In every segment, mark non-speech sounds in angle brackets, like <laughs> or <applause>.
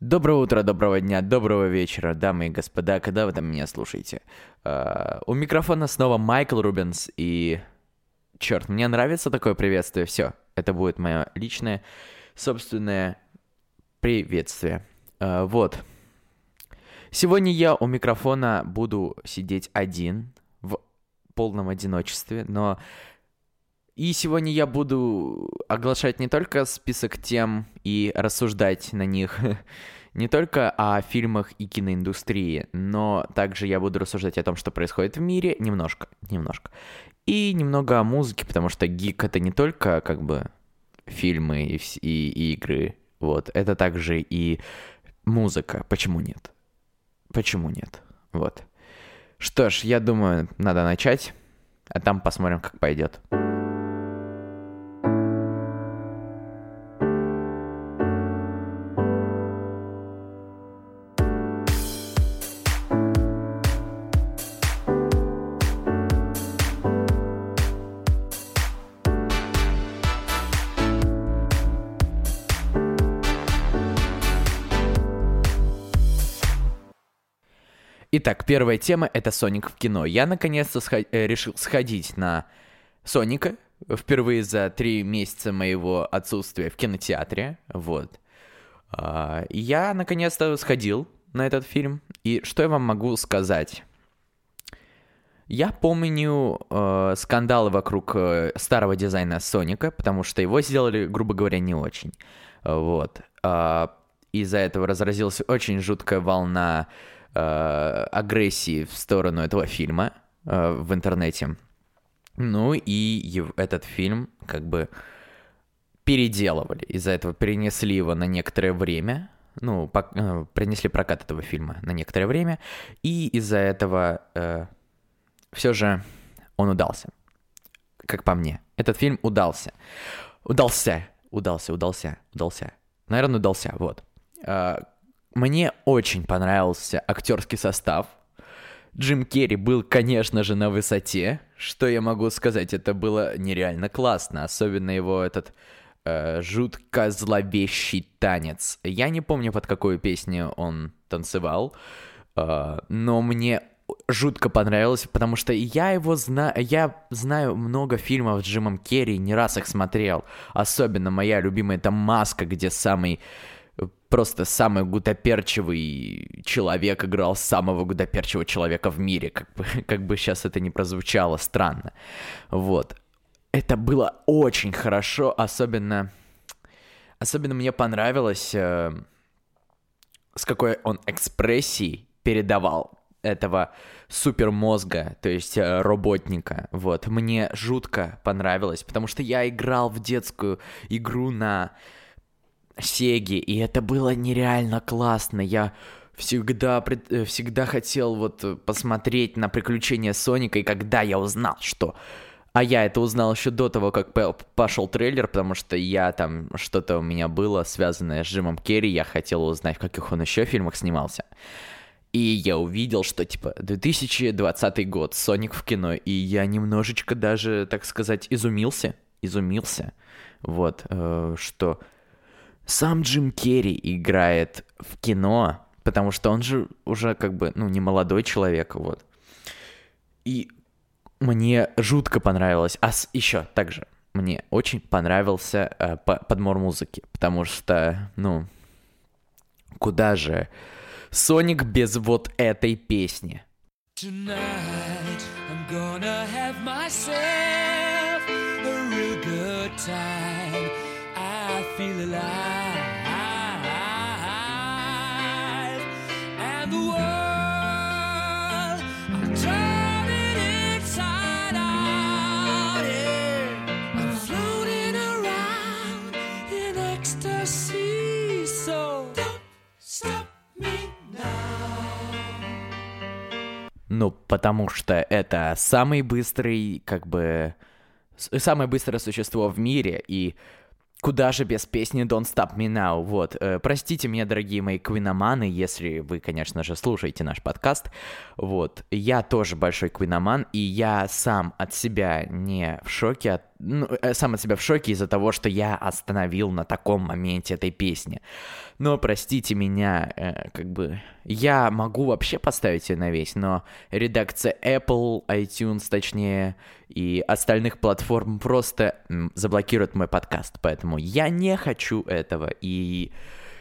Доброе утро, доброго дня, доброго вечера, дамы и господа, когда вы там меня слушаете. Uh, у микрофона снова Майкл Рубинс, и... Черт, мне нравится такое приветствие, все. Это будет мое личное, собственное приветствие. Uh, вот. Сегодня я у микрофона буду сидеть один, в полном одиночестве, но и сегодня я буду оглашать не только список тем и рассуждать на них, <laughs> не только о фильмах и киноиндустрии, но также я буду рассуждать о том, что происходит в мире, немножко, немножко. И немного о музыке, потому что гик это не только как бы фильмы и, и, и игры, вот, это также и музыка, почему нет? Почему нет? Вот. Что ж, я думаю, надо начать, а там посмотрим, как пойдет. Итак, первая тема — это Соник в кино. Я наконец-то сход- э, решил сходить на Соника впервые за три месяца моего отсутствия в кинотеатре. Вот. А, я наконец-то сходил на этот фильм. И что я вам могу сказать? Я помню э, скандалы вокруг э, старого дизайна Соника, потому что его сделали, грубо говоря, не очень. Вот. Э, из-за этого разразилась очень жуткая волна агрессии в сторону этого фильма э, в интернете. Ну и этот фильм как бы переделывали. Из-за этого перенесли его на некоторое время. Ну, по, э, принесли прокат этого фильма на некоторое время. И из-за этого э, все же он удался. Как по мне. Этот фильм удался. Удался. Удался, удался, удался. Наверное, удался, вот. Э, мне очень понравился актерский состав. Джим Керри был, конечно же, на высоте. Что я могу сказать? Это было нереально классно. Особенно его этот э, жутко зловещий танец. Я не помню, под какую песню он танцевал. Э, но мне жутко понравилось, потому что я его знаю, я знаю много фильмов с Джимом Керри, не раз их смотрел. Особенно моя любимая это «Маска», где самый просто самый гутоперчивый человек играл самого гутоперчивого человека в мире, как бы, <laughs> как бы сейчас это не прозвучало странно. Вот. Это было очень хорошо, особенно... Особенно мне понравилось, э, с какой он экспрессией передавал этого супермозга, то есть э, работника. Вот. Мне жутко понравилось, потому что я играл в детскую игру на Сеги, и это было нереально классно. Я всегда, э, всегда хотел вот э, посмотреть на приключения Соника, и когда я узнал, что... А я это узнал еще до того, как пошел трейлер, потому что я там, что-то у меня было связанное с Джимом Керри, я хотел узнать, в каких он еще фильмах снимался. И я увидел, что, типа, 2020 год, Соник в кино, и я немножечко даже, так сказать, изумился, изумился, вот, э, что сам Джим Керри играет в кино, потому что он же уже как бы, ну, не молодой человек, вот. И мне жутко понравилось. А с... еще также мне очень понравился э, подмор музыки, потому что, ну, куда же Соник без вот этой песни? Tonight I'm gonna have myself a real good time. Feel alive. Ну, потому что это самый быстрый, как бы, самое быстрое существо в мире, и куда же без песни Don't Stop Me Now, вот. Э, простите меня, дорогие мои квиноманы, если вы, конечно же, слушаете наш подкаст, вот. Я тоже большой квиноман, и я сам от себя не в шоке от ну, э, сам от себя в шоке из-за того, что я остановил на таком моменте этой песни. Но простите меня, э, как бы я могу вообще поставить ее на весь, но редакция Apple, iTunes, точнее, и остальных платформ просто заблокируют мой подкаст, поэтому я не хочу этого и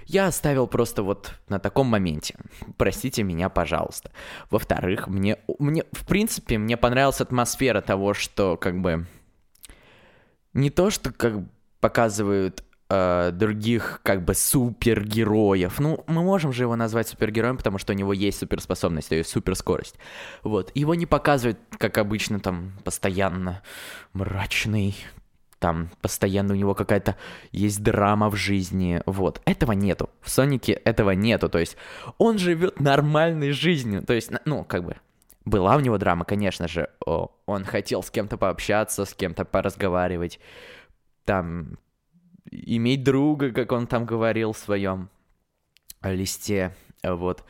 я оставил просто вот на таком моменте. Простите меня, пожалуйста. Во-вторых, мне, мне, в принципе, мне понравилась атмосфера того, что как бы не то, что как показывают э, других как бы супергероев. Ну, мы можем же его назвать супергероем, потому что у него есть суперспособность, то есть суперскорость. Вот. Его не показывают, как обычно, там, постоянно мрачный, там постоянно у него какая-то есть драма в жизни, вот. Этого нету. В Сонике этого нету, то есть он живет нормальной жизнью, то есть, ну, как бы, была у него драма, конечно же, он хотел с кем-то пообщаться, с кем-то поразговаривать, там, иметь друга, как он там говорил в своем листе, вот.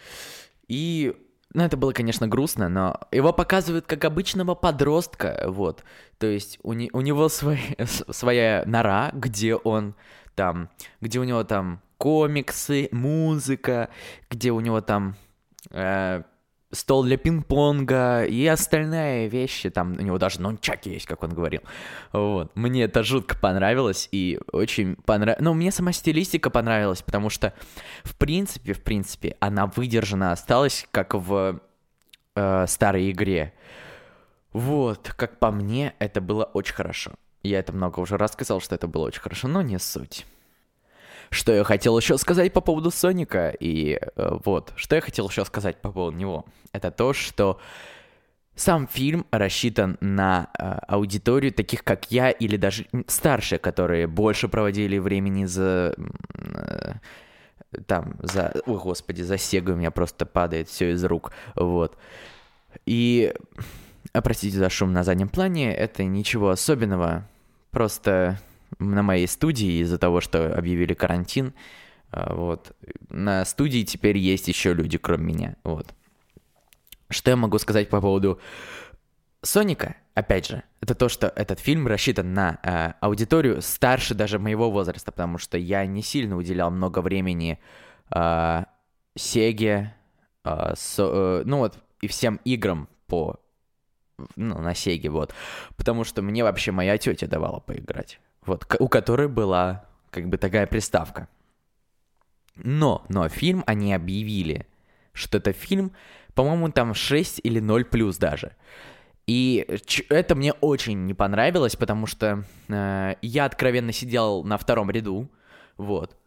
И ну, это было, конечно, грустно, но его показывают как обычного подростка, вот. То есть у, не, у него свой, <laughs> своя нора, где он там, где у него там комиксы, музыка, где у него там э, стол для пинг-понга и остальные вещи. Там у него даже нончаки есть, как он говорил. Вот. Мне это жутко понравилось и очень понравилось. Ну, мне сама стилистика понравилась, потому что, в принципе, в принципе, она выдержана осталась, как в э, старой игре. Вот, как по мне, это было очень хорошо. Я это много уже рассказал, что это было очень хорошо, но не суть. Что я хотел еще сказать по поводу Соника, и э, вот, что я хотел еще сказать по поводу него, это то, что сам фильм рассчитан на э, аудиторию таких, как я, или даже старше, которые больше проводили времени за... Э, там, за... Ой, господи, за Сегой у меня просто падает все из рук, вот. И... Простите за шум на заднем плане, это ничего особенного, просто на моей студии из-за того, что объявили карантин. А, вот. На студии теперь есть еще люди, кроме меня. Вот. Что я могу сказать по поводу Соника? Опять же, это то, что этот фильм рассчитан на э, аудиторию старше даже моего возраста, потому что я не сильно уделял много времени э, Сеге, э, со, э, ну вот, и всем играм по ну, на Сеге, вот. Потому что мне вообще моя тетя давала поиграть вот, у которой была как бы такая приставка. Но, но фильм они объявили, что это фильм, по-моему, там 6 или 0 плюс даже. И это мне очень не понравилось, потому что э, я откровенно сидел на втором ряду, вот.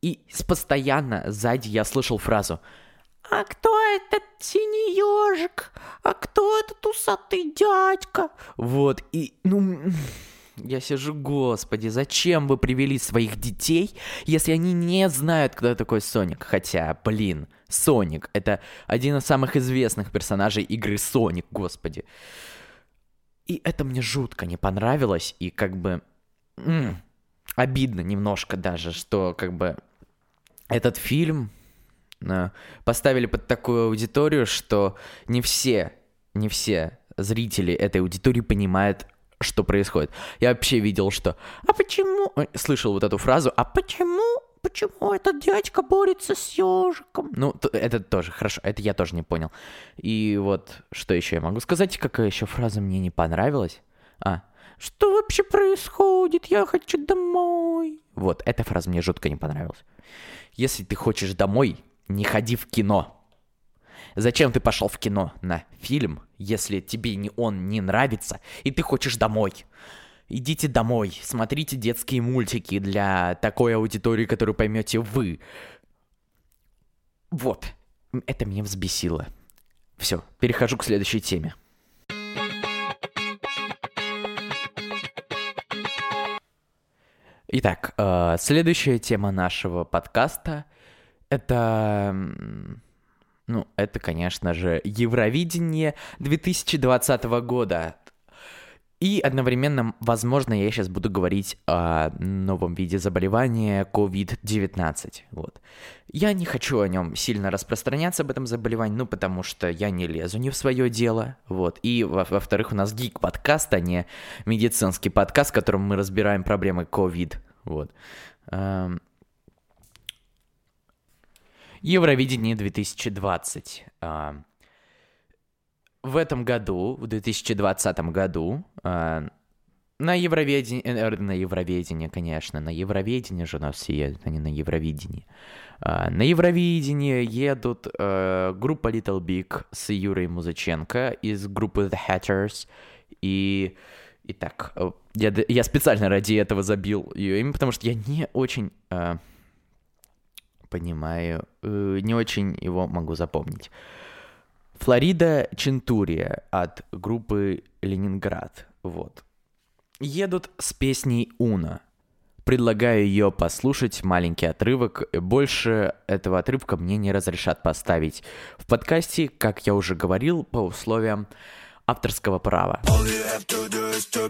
И постоянно сзади я слышал фразу «А кто этот синий ежик? А кто этот усатый дядька?» Вот, и, ну, я сижу, господи, зачем вы привели своих детей, если они не знают, кто такой Соник? Хотя, блин, Соник — это один из самых известных персонажей игры Соник, господи. И это мне жутко не понравилось, и как бы... М-м, обидно немножко даже, что как бы этот фильм э, поставили под такую аудиторию, что не все, не все зрители этой аудитории понимают что происходит. Я вообще видел, что «А почему...» Слышал вот эту фразу «А почему почему этот дядька борется с ежиком? Ну, это тоже хорошо, это я тоже не понял. И вот, что еще я могу сказать, какая еще фраза мне не понравилась? А, что вообще происходит? Я хочу домой. Вот, эта фраза мне жутко не понравилась. Если ты хочешь домой, не ходи в кино. Зачем ты пошел в кино на фильм, если тебе не он не нравится, и ты хочешь домой? Идите домой, смотрите детские мультики для такой аудитории, которую поймете вы. Вот, это меня взбесило. Все, перехожу к следующей теме. Итак, э, следующая тема нашего подкаста это ну, это, конечно же, Евровидение 2020 года. И одновременно, возможно, я сейчас буду говорить о новом виде заболевания COVID-19. Вот. Я не хочу о нем сильно распространяться, об этом заболевании, ну, потому что я не лезу не в свое дело, вот. И, во-вторых, у нас гик-подкаст, а не медицинский подкаст, в котором мы разбираем проблемы COVID, вот. Эм. Евровидение 2020 в этом году, в 2020 году, э, на Евровидении, э, на Евровидении, конечно, на Евровидении же нас едут, а не на Евровидении. Э, на Евровидении едут э, группа Little Big с Юрой Музыченко из группы The Hatters. И, итак, э, я, я специально ради этого забил ее имя, потому что я не очень э, понимаю, э, не очень его могу запомнить. Флорида Чентурия от группы Ленинград. Вот. Едут с песней «Уна». Предлагаю ее послушать, маленький отрывок. Больше этого отрывка мне не разрешат поставить в подкасте, как я уже говорил, по условиям авторского права. All you have to do is to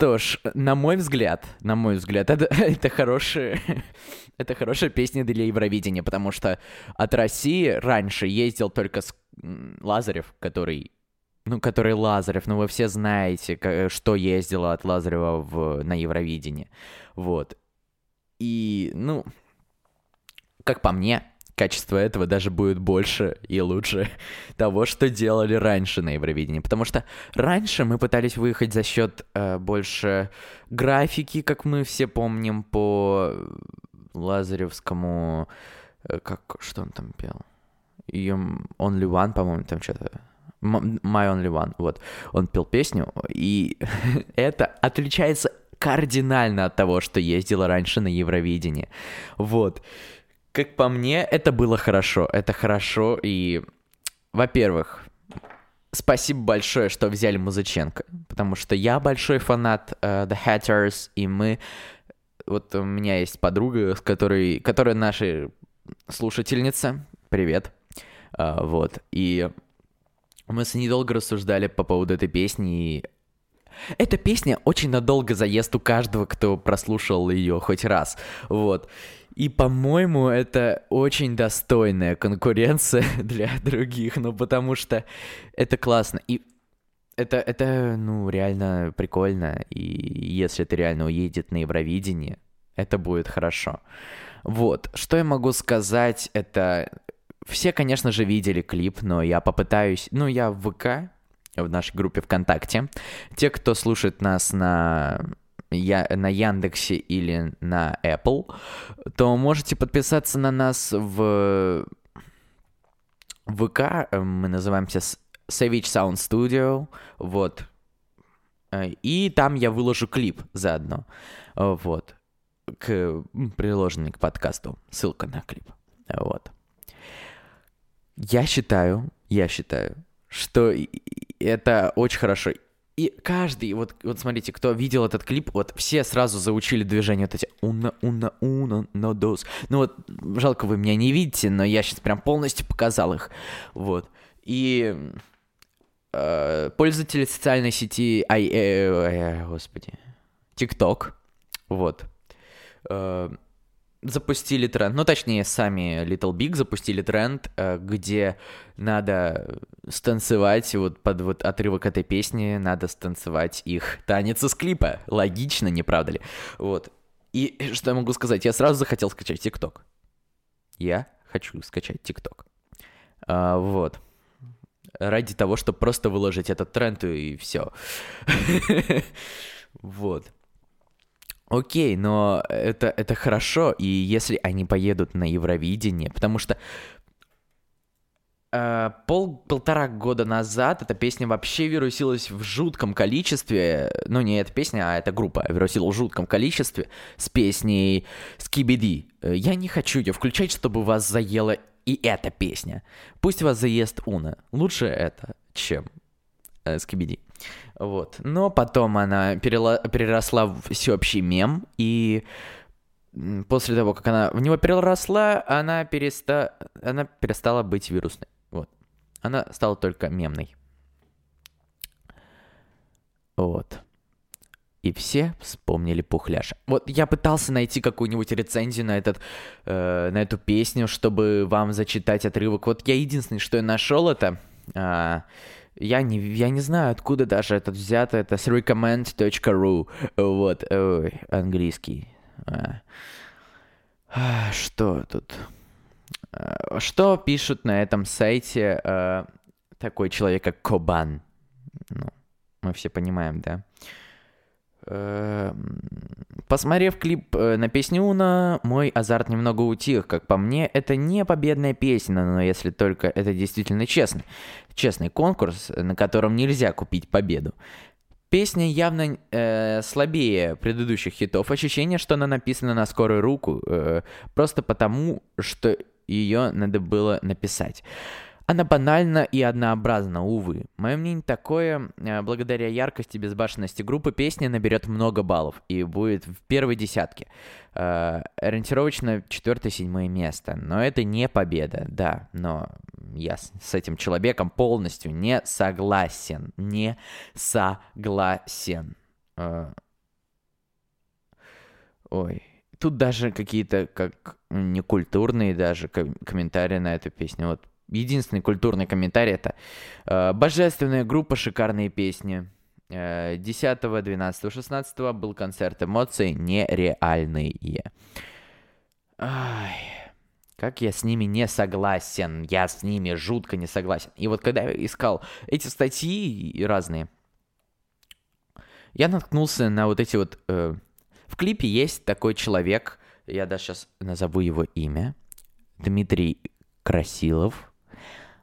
Что ж, на мой взгляд, на мой взгляд, это, <laughs> это хорошая, <laughs> это хорошая песня для Евровидения, потому что от России раньше ездил только с... Лазарев, который ну, который Лазарев, ну, вы все знаете, что ездило от Лазарева в, на Евровидении. Вот. И, ну, как по мне, качество этого даже будет больше и лучше <laughs> того, что делали раньше на Евровидении. Потому что раньше мы пытались выехать за счет э, больше графики, как мы все помним, по Лазаревскому... Э, как, что он там пел? Ее Only One, по-моему, там что-то... My Only One, вот. Он пел песню, и <laughs> это отличается кардинально от того, что ездило раньше на Евровидении. Вот. Как по мне, это было хорошо. Это хорошо, и, во-первых, спасибо большое, что взяли Музыченко, потому что я большой фанат uh, The Hatters, и мы... Вот у меня есть подруга, с которой... которая наша слушательница. Привет. Uh, вот. И мы с ней долго рассуждали по поводу этой песни, и эта песня очень надолго заест у каждого, кто прослушал ее хоть раз. Вот. И, по-моему, это очень достойная конкуренция <laughs> для других, ну, потому что это классно. И это, это, ну, реально прикольно. И если это реально уедет на Евровидение, это будет хорошо. Вот, что я могу сказать, это... Все, конечно же, видели клип, но я попытаюсь... Ну, я в ВК, в нашей группе ВКонтакте. Те, кто слушает нас на я, на Яндексе или на Apple, то можете подписаться на нас в ВК, мы называемся Savage Sound Studio, вот. И там я выложу клип заодно, вот, к приложенный к подкасту, ссылка на клип, вот. Я считаю, я считаю, что это очень хорошо. И каждый, вот, вот смотрите, кто видел этот клип, вот все сразу заучили движение вот эти уна, уна, уна, но дос. Ну вот, жалко, вы меня не видите, но я сейчас прям полностью показал их. Вот. И э, пользователи социальной сети, ай, э, э, господи, TikTok, вот, э, запустили тренд, ну точнее сами Little Big запустили тренд, э, где надо станцевать вот под вот отрывок этой песни, надо станцевать их танец из клипа. Логично, не правда ли? Вот. И что я могу сказать? Я сразу захотел скачать ТикТок. Я хочу скачать ТикТок. А, вот. Ради того, чтобы просто выложить этот тренд и все. <laughs> Вот. Окей, но это, это хорошо, и если они поедут на Евровидение, потому что э, пол, полтора года назад эта песня вообще вирусилась в жутком количестве, ну не эта песня, а эта группа вирусила в жутком количестве с песней Skibidi. Я не хочу ее включать, чтобы вас заела и эта песня. Пусть вас заест Уна. Лучше это, чем э, Skibidi. Вот. Но потом она перела- переросла в всеобщий мем, и после того, как она в него переросла, она, переста... она перестала быть вирусной. Вот. Она стала только мемной. Вот. И все вспомнили Пухляша. Вот я пытался найти какую-нибудь рецензию на, этот, э, на эту песню, чтобы вам зачитать отрывок. Вот я единственное, что я нашел, это... Э, я не, я не знаю, откуда даже этот взято. Это с recommend.ru. Вот, ой, английский. А. Что тут? А, что пишут на этом сайте такой человек, как Кобан? Ну, мы все понимаем, да? Эм, посмотрев клип э, на песню Уна, мой азарт немного утих. Как по мне, это не победная песня, но если только это действительно честный. Честный конкурс, на котором нельзя купить победу. Песня явно э, слабее предыдущих хитов. Ощущение, что она написана на скорую руку, э, просто потому, что ее надо было написать. Она банальна и однообразна, увы. Мое мнение такое, э, благодаря яркости и безбашенности группы песня наберет много баллов и будет в первой десятке. Э, ориентировочно четвертое-седьмое место. Но это не победа, да, но я с этим человеком полностью не согласен. Не согласен. Э, ой, тут даже какие-то как некультурные даже комментарии на эту песню. Вот единственный культурный комментарий это э, «Божественная группа, шикарные песни». Э, 10, 12, 16 был концерт эмоций нереальные. Ай, как я с ними не согласен. Я с ними жутко не согласен. И вот когда я искал эти статьи разные, я наткнулся на вот эти вот... Э, в клипе есть такой человек, я даже сейчас назову его имя, Дмитрий Красилов,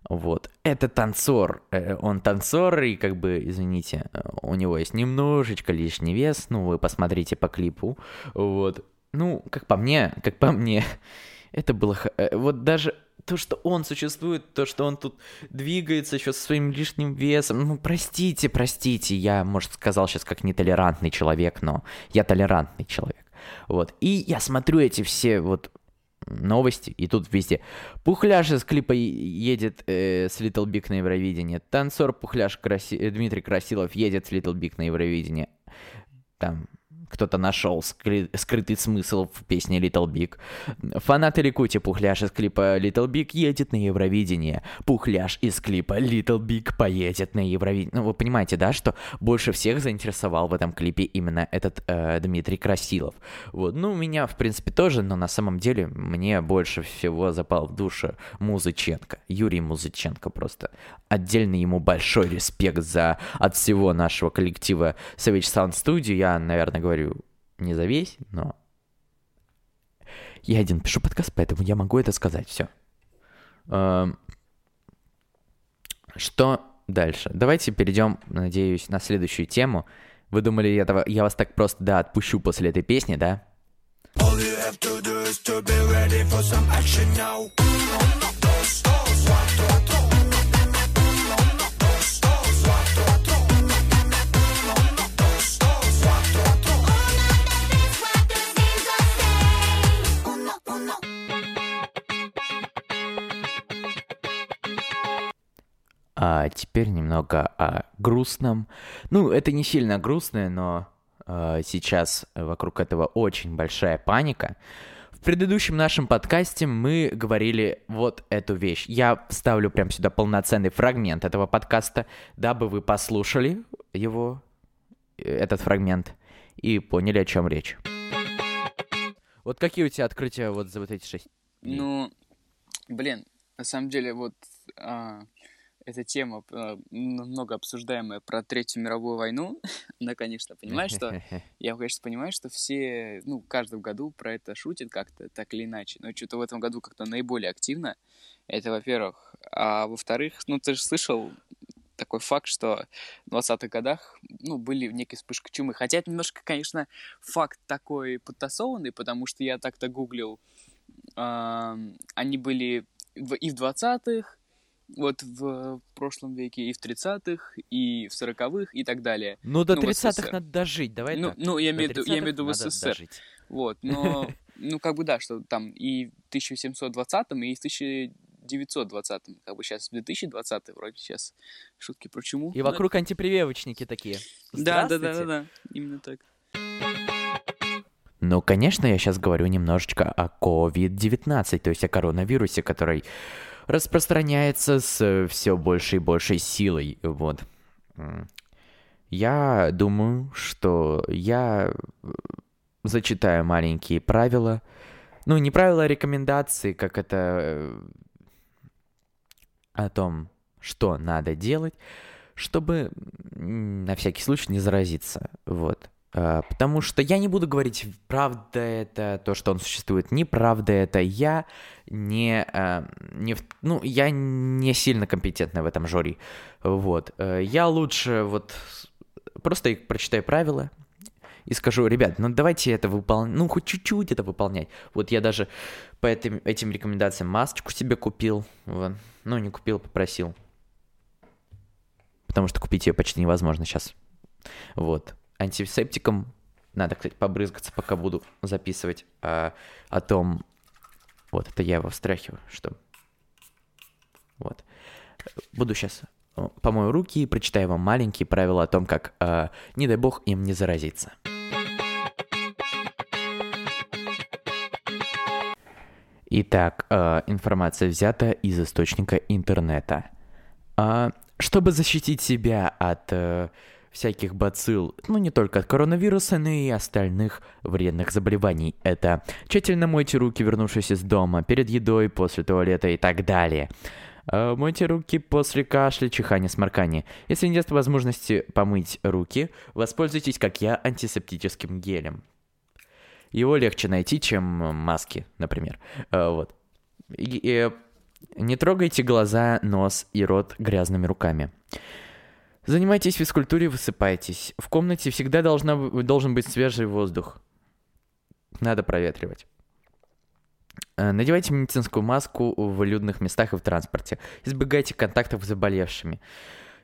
вот. Это танцор. Э, он танцор, и как бы, извините, э, у него есть немножечко лишний вес. Ну, вы посмотрите по клипу. Вот. Ну, как по мне, как по мне, <laughs> это было... Э, вот даже то, что он существует, то, что он тут двигается еще со своим лишним весом. Ну, простите, простите, я, может, сказал сейчас как нетолерантный человек, но я толерантный человек. Вот. И я смотрю эти все вот новости, и тут везде. Пухляш из клипа едет э, с Little Big на Евровидение. Танцор Пухляш Краси... Дмитрий Красилов едет с Little Big на Евровидение. Там кто-то нашел скры- скрытый смысл в песне Little Big. Фанаты Ликути Пухляш из клипа Little Big едет на Евровидение. Пухляш из клипа Little Big поедет на Евровидение. Ну, вы понимаете, да, что больше всех заинтересовал в этом клипе именно этот э, Дмитрий Красилов. Вот, ну, меня, в принципе, тоже, но на самом деле мне больше всего запал в душу Музыченко. Юрий Музыченко просто. Отдельный ему большой респект за от всего нашего коллектива Savage Sound Studio. Я, наверное, говорю говорю не за весь, но я один пишу подкаст, поэтому я могу это сказать. Все. Эм, что дальше? Давайте перейдем, надеюсь, на следующую тему. Вы думали, я, я вас так просто, да, отпущу после этой песни, да? All you have to do is to be ready for some action now. А теперь немного о грустном. Ну, это не сильно грустное, но э, сейчас вокруг этого очень большая паника. В предыдущем нашем подкасте мы говорили вот эту вещь. Я вставлю прямо сюда полноценный фрагмент этого подкаста, дабы вы послушали его, этот фрагмент, и поняли, о чем речь. Вот какие у тебя открытия вот за вот эти шесть? Ну, блин, на самом деле вот... А эта тема э, много обсуждаемая про Третью мировую войну, <laughs> она, конечно, понимает, что... <laughs> Я, конечно, понимаю, что все, ну, каждом году про это шутят как-то, так или иначе. Но что-то в этом году как-то наиболее активно. Это, во-первых. А во-вторых, ну, ты же слышал такой факт, что в 20-х годах, ну, были некие вспышки чумы. Хотя это немножко, конечно, факт такой подтасованный, потому что я так-то гуглил. Они были и в 20-х, вот в прошлом веке и в 30-х, и в 40-х, и так далее. Ну, до ну, 30-х надо дожить, давай ну, так. Ну, я имею, я имею в виду в СССР. Дожить. Вот, но, <laughs> ну, как бы да, что там и в 1720-м, и в 1920-м, как бы сейчас 2020 вроде сейчас шутки про чему. И вокруг да. антипрививочники такие. Да, да, да, да, да, именно так. Ну, конечно, я сейчас говорю немножечко о COVID-19, то есть о коронавирусе, который распространяется с все большей и большей силой. Вот. Я думаю, что я э, зачитаю маленькие правила. Ну, не правила, а рекомендации, как это э, о том, что надо делать, чтобы на всякий случай не заразиться. Вот. А, потому что я не буду говорить, правда это то, что он существует, неправда это. Я не, а, не ну, я не сильно компетентна в этом жюри. Вот. Э, я лучше вот просто прочитаю правила и скажу, ребят, ну давайте это выполнять, ну хоть чуть-чуть это выполнять. Вот я даже по этим, этим рекомендациям масочку себе купил, вот. ну не купил, попросил. Потому что купить ее почти невозможно сейчас. Вот антисептиком. Надо, кстати, побрызгаться, пока буду записывать а, о том... Вот, это я его встряхиваю, что... Вот. Буду сейчас помою руки и прочитаю вам маленькие правила о том, как, а, не дай бог, им не заразиться. Итак, э, информация взята из источника интернета. Э, чтобы защитить себя от э, всяких бацилл, ну не только от коронавируса, но и остальных вредных заболеваний. Это тщательно мойте руки, вернувшись из дома, перед едой, после туалета и так далее. А, мойте руки после кашля, чихания, сморкания. Если нет возможности помыть руки, воспользуйтесь, как я, антисептическим гелем. Его легче найти, чем маски, например. А, вот. И, и не трогайте глаза, нос и рот грязными руками. Занимайтесь физкультурой, высыпайтесь. В комнате всегда должна, должен быть свежий воздух. Надо проветривать. Э, надевайте медицинскую маску в людных местах и в транспорте. Избегайте контактов с заболевшими.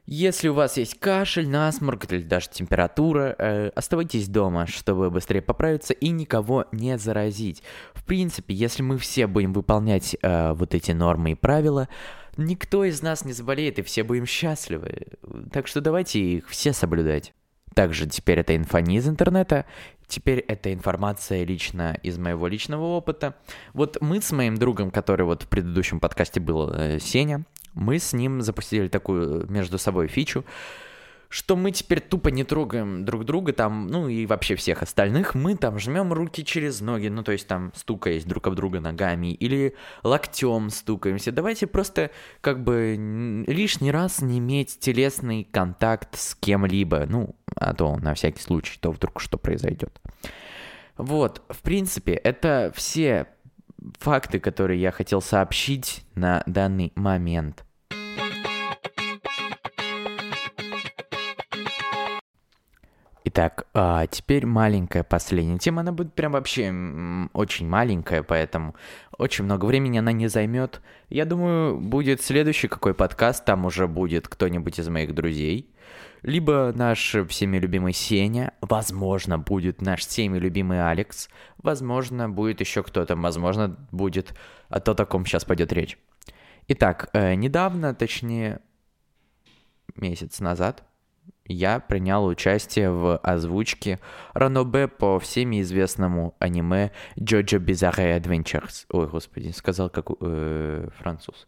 Если у вас есть кашель, насморк или даже температура, э, оставайтесь дома, чтобы быстрее поправиться и никого не заразить. В принципе, если мы все будем выполнять э, вот эти нормы и правила, никто из нас не заболеет, и все будем счастливы. Так что давайте их все соблюдать. Также теперь это инфа не из интернета, теперь это информация лично из моего личного опыта. Вот мы с моим другом, который вот в предыдущем подкасте был, э, Сеня, мы с ним запустили такую между собой фичу, что мы теперь тупо не трогаем друг друга там, ну и вообще всех остальных, мы там жмем руки через ноги, ну то есть там стукаясь друг об друга ногами или локтем стукаемся. Давайте просто как бы лишний раз не иметь телесный контакт с кем-либо, ну а то на всякий случай, то вдруг что произойдет. Вот, в принципе, это все факты, которые я хотел сообщить на данный момент. Итак, а теперь маленькая последняя тема. Она будет прям вообще очень маленькая, поэтому очень много времени она не займет. Я думаю, будет следующий какой подкаст, там уже будет кто-нибудь из моих друзей. Либо наш всеми любимый Сеня, возможно, будет наш всеми любимый Алекс, возможно, будет еще кто-то, возможно, будет о то, о ком сейчас пойдет речь. Итак, э, недавно, точнее, месяц назад, я принял участие в озвучке Ранобе по всеми известному аниме Jojo Bizarre Adventures. Ой, господи, сказал как э, француз.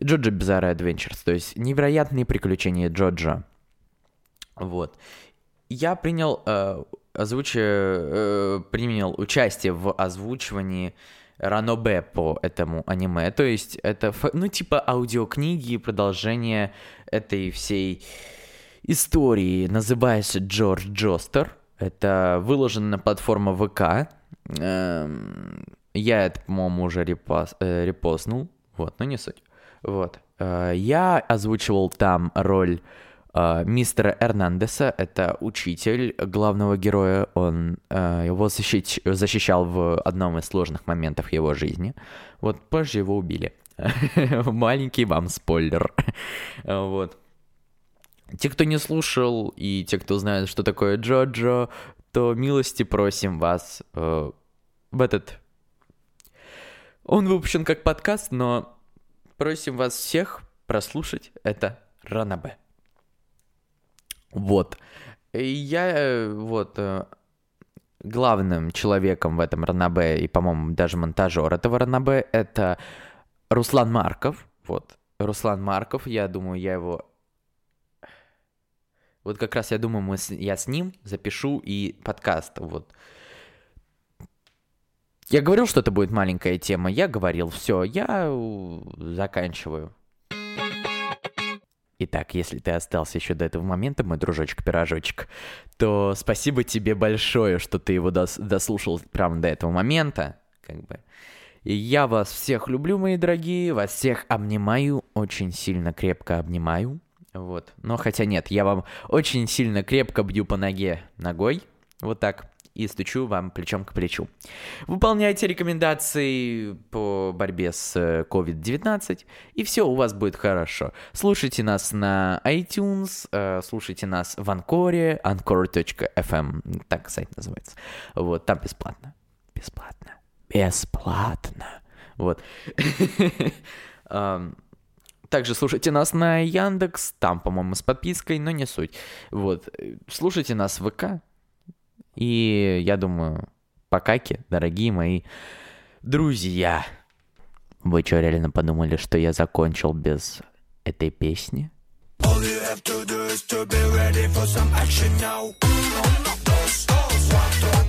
Jojo Bizarre Adventures, то есть невероятные приключения Джоджо. Вот. Я принял, э, озвуч... э, принял участие в озвучивании Ранобе по этому аниме. То есть это, ну, типа аудиокниги продолжение этой всей истории называется Джордж Джостер. Это выложено на платформе ВК. Эм, я это, по-моему, уже репос, э, репостнул. Вот, но не суть. Вот. Э, я озвучивал там роль э, мистера Эрнандеса. Это учитель главного героя. Он его защищ... защищал в одном из сложных моментов его жизни. Вот позже его убили. <laughs> Маленький вам спойлер. Вот. Те, кто не слушал, и те, кто знает, что такое Джоджо, то милости просим вас э, в этот... Он выпущен как подкаст, но просим вас всех прослушать это Ранабе. Вот. И я э, вот э, главным человеком в этом Ранабе и, по-моему, даже монтажер этого Ранабе это Руслан Марков. Вот. Руслан Марков, я думаю, я его вот как раз я думаю, мы с, я с ним запишу и подкаст. Вот. Я говорил, что это будет маленькая тема. Я говорил, все, я заканчиваю. Итак, если ты остался еще до этого момента, мой дружочек-пирожочек, то спасибо тебе большое, что ты его дос дослушал прямо до этого момента. Как бы. И я вас всех люблю, мои дорогие, вас всех обнимаю, очень сильно крепко обнимаю. Вот. Но хотя нет, я вам очень сильно крепко бью по ноге ногой. Вот так. И стучу вам плечом к плечу. Выполняйте рекомендации по борьбе с COVID-19, и все у вас будет хорошо. Слушайте нас на iTunes, э, слушайте нас в Анкоре, anchor.fm, так сайт называется. Вот, там бесплатно. Бесплатно. Бесплатно. Вот. <laughs> Также слушайте нас на Яндекс, там, по-моему, с подпиской, но не суть. Вот. Слушайте нас в ВК. И я думаю, покаки, дорогие мои друзья. Вы что, реально подумали, что я закончил без этой песни? All you have to do is to be ready for some action now. One, two,